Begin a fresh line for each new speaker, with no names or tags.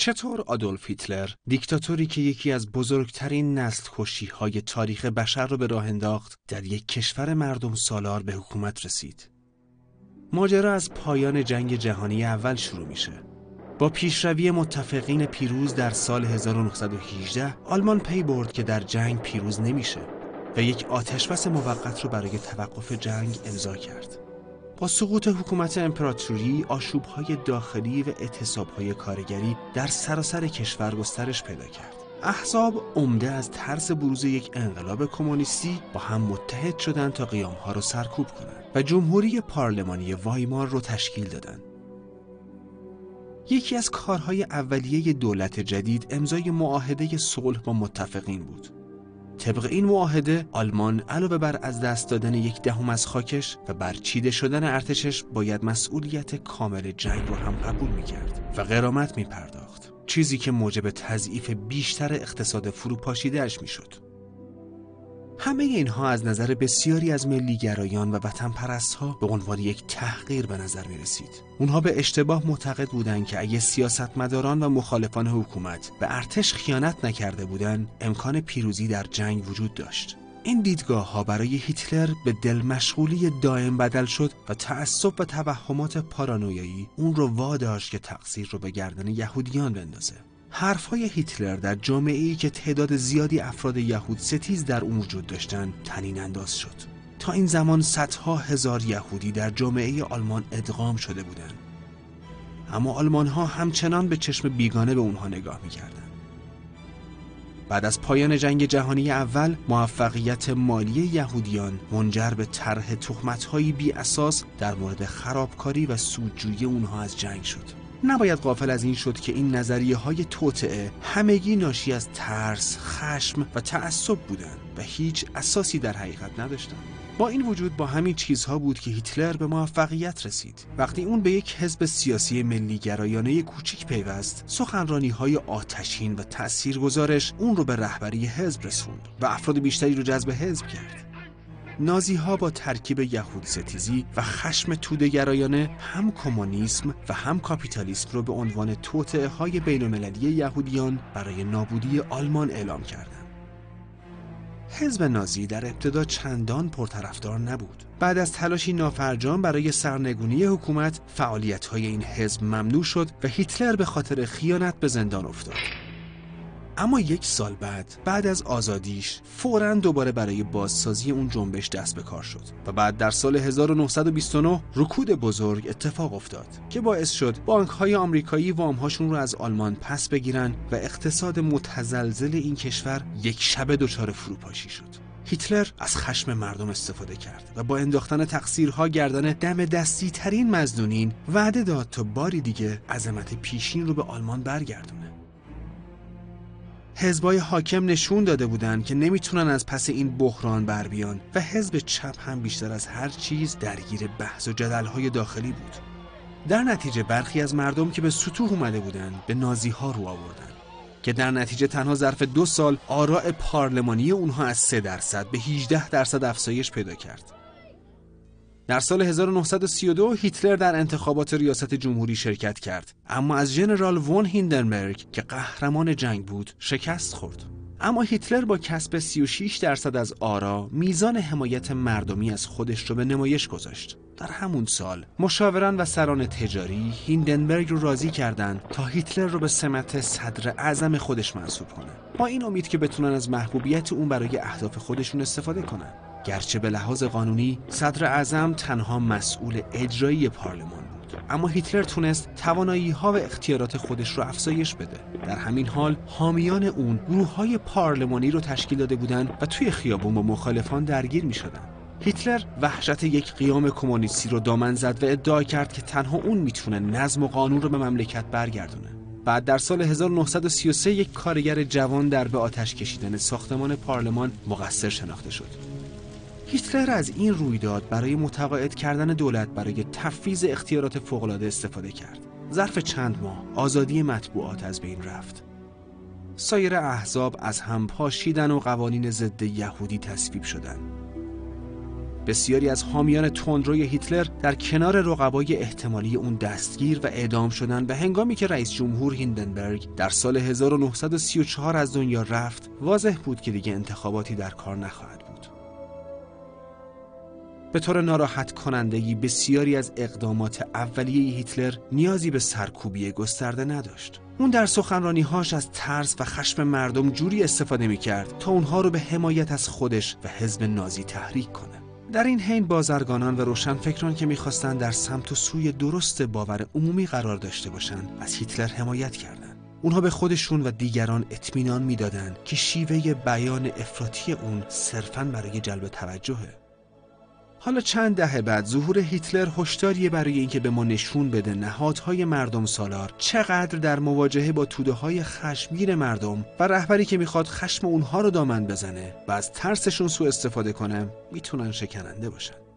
چطور آدولف هیتلر دیکتاتوری که یکی از بزرگترین نسل های تاریخ بشر را به راه انداخت در یک کشور مردم سالار به حکومت رسید؟ ماجرا از پایان جنگ جهانی اول شروع میشه. با پیشروی متفقین پیروز در سال 1918 آلمان پی برد که در جنگ پیروز نمیشه. و یک آتشبس موقت رو برای توقف جنگ امضا کرد. با سقوط حکومت امپراتوری آشوبهای داخلی و اعتصابهای کارگری در سراسر کشور گسترش پیدا کرد. احزاب عمده از ترس بروز یک انقلاب کمونیستی با هم متحد شدند تا قیامها را سرکوب کنند و جمهوری پارلمانی وایمار رو تشکیل دادند. یکی از کارهای اولیه دولت جدید امضای معاهده صلح با متفقین بود. طبق این معاهده آلمان علاوه بر از دست دادن یک دهم از خاکش و برچیده شدن ارتشش باید مسئولیت کامل جنگ رو هم قبول می کرد و غرامت می پرداخت چیزی که موجب تضعیف بیشتر اقتصاد فروپاشیدهش می شد همه اینها از نظر بسیاری از ملیگرایان و وطن پرست ها به عنوان یک تحقیر به نظر می رسید. اونها به اشتباه معتقد بودند که اگه سیاستمداران و مخالفان حکومت به ارتش خیانت نکرده بودند، امکان پیروزی در جنگ وجود داشت. این دیدگاه ها برای هیتلر به دل مشغولی دائم بدل شد و تعصب و توهمات پارانویایی اون رو واداشت که تقصیر رو به گردن یهودیان بندازه. حرفهای هیتلر در جامعه ای که تعداد زیادی افراد یهود ستیز در اون وجود داشتند تنین انداز شد. تا این زمان صدها هزار یهودی در جامعه آلمان ادغام شده بودند. اما آلمان ها همچنان به چشم بیگانه به اونها نگاه می‌کردند. بعد از پایان جنگ جهانی اول موفقیت مالی یهودیان منجر به طرح تهمت‌هایی بی اساس در مورد خرابکاری و سودجویی اونها از جنگ شد. نباید قافل از این شد که این نظریه های توطعه همگی ناشی از ترس، خشم و تعصب بودند و هیچ اساسی در حقیقت نداشتند. با این وجود با همین چیزها بود که هیتلر به موفقیت رسید وقتی اون به یک حزب سیاسی ملی گرایانه کوچیک پیوست سخنرانی های آتشین و تاثیرگذارش اون رو به رهبری حزب رسوند و افراد بیشتری رو جذب حزب کرد نازی ها با ترکیب یهود ستیزی و خشم تودهگرایانه هم کمونیسم و هم کاپیتالیسم را به عنوان توطعه های بین یهودیان برای نابودی آلمان اعلام کردند. حزب نازی در ابتدا چندان پرطرفدار نبود. بعد از تلاشی نافرجام برای سرنگونی حکومت، فعالیت های این حزب ممنوع شد و هیتلر به خاطر خیانت به زندان افتاد. اما یک سال بعد بعد از آزادیش فورا دوباره برای بازسازی اون جنبش دست به کار شد و بعد در سال 1929 رکود بزرگ اتفاق افتاد که باعث شد بانک های آمریکایی وامهاشون رو از آلمان پس بگیرن و اقتصاد متزلزل این کشور یک شب دچار فروپاشی شد. هیتلر از خشم مردم استفاده کرد و با انداختن تقصیرها گردن دم دستی ترین مزدونین وعده داد تا باری دیگه عظمت پیشین رو به آلمان برگردونه. حزبای حاکم نشون داده بودند که نمی‌تونن از پس این بحران بر بیان و حزب چپ هم بیشتر از هر چیز درگیر بحث و جدلهای داخلی بود. در نتیجه برخی از مردم که به سطوح اومده بودند به نازی ها رو آوردن که در نتیجه تنها ظرف دو سال آراء پارلمانی اونها از 3 درصد به 18 درصد افزایش پیدا کرد. در سال 1932 هیتلر در انتخابات ریاست جمهوری شرکت کرد. اما از ژنرال وون هیندنبرگ که قهرمان جنگ بود شکست خورد. اما هیتلر با کسب 36 درصد از آرا میزان حمایت مردمی از خودش رو به نمایش گذاشت. در همون سال مشاوران و سران تجاری هیندنبرگ رو راضی کردند تا هیتلر رو به سمت صدر اعظم خودش منصوب کنه. با این امید که بتونن از محبوبیت اون برای اهداف خودشون استفاده کنن. گرچه به لحاظ قانونی صدر اعظم تنها مسئول اجرایی پارلمان بود. اما هیتلر تونست توانایی ها و اختیارات خودش رو افزایش بده. در همین حال حامیان اون گروه های پارلمانی رو تشکیل داده بودند و توی خیابون با مخالفان درگیر می شدن. هیتلر وحشت یک قیام کمونیستی رو دامن زد و ادعا کرد که تنها اون می‌تونه نظم و قانون رو به مملکت برگردونه. بعد در سال 1933 یک کارگر جوان در به آتش کشیدن ساختمان پارلمان مقصر شناخته شد. هیتلر از این رویداد برای متقاعد کردن دولت برای تفویض اختیارات فوق‌العاده استفاده کرد. ظرف چند ماه آزادی مطبوعات از بین رفت. سایر احزاب از هم پاشیدن و قوانین ضد یهودی تصویب شدند. بسیاری از حامیان تندروی هیتلر در کنار رقبای احتمالی اون دستگیر و اعدام شدن به هنگامی که رئیس جمهور هیندنبرگ در سال 1934 از دنیا رفت واضح بود که دیگه انتخاباتی در کار نخواهد به طور ناراحت کنندگی بسیاری از اقدامات اولیه هیتلر نیازی به سرکوبی گسترده نداشت اون در سخنرانیهاش از ترس و خشم مردم جوری استفاده می کرد تا اونها رو به حمایت از خودش و حزب نازی تحریک کنه. در این حین بازرگانان و روشنفکران که می‌خواستند در سمت و سوی درست باور عمومی قرار داشته باشند از هیتلر حمایت کردند. اونها به خودشون و دیگران اطمینان می‌دادند که شیوه بیان افراطی اون صرفاً برای جلب توجهه. حالا چند دهه بعد ظهور هیتلر هشداریه برای اینکه به ما نشون بده نهادهای مردم سالار چقدر در مواجهه با توده های خشمگین مردم و رهبری که می‌خواد خشم اونها رو دامن بزنه و از ترسشون سوء استفاده کنه می‌تونن شکننده باشن.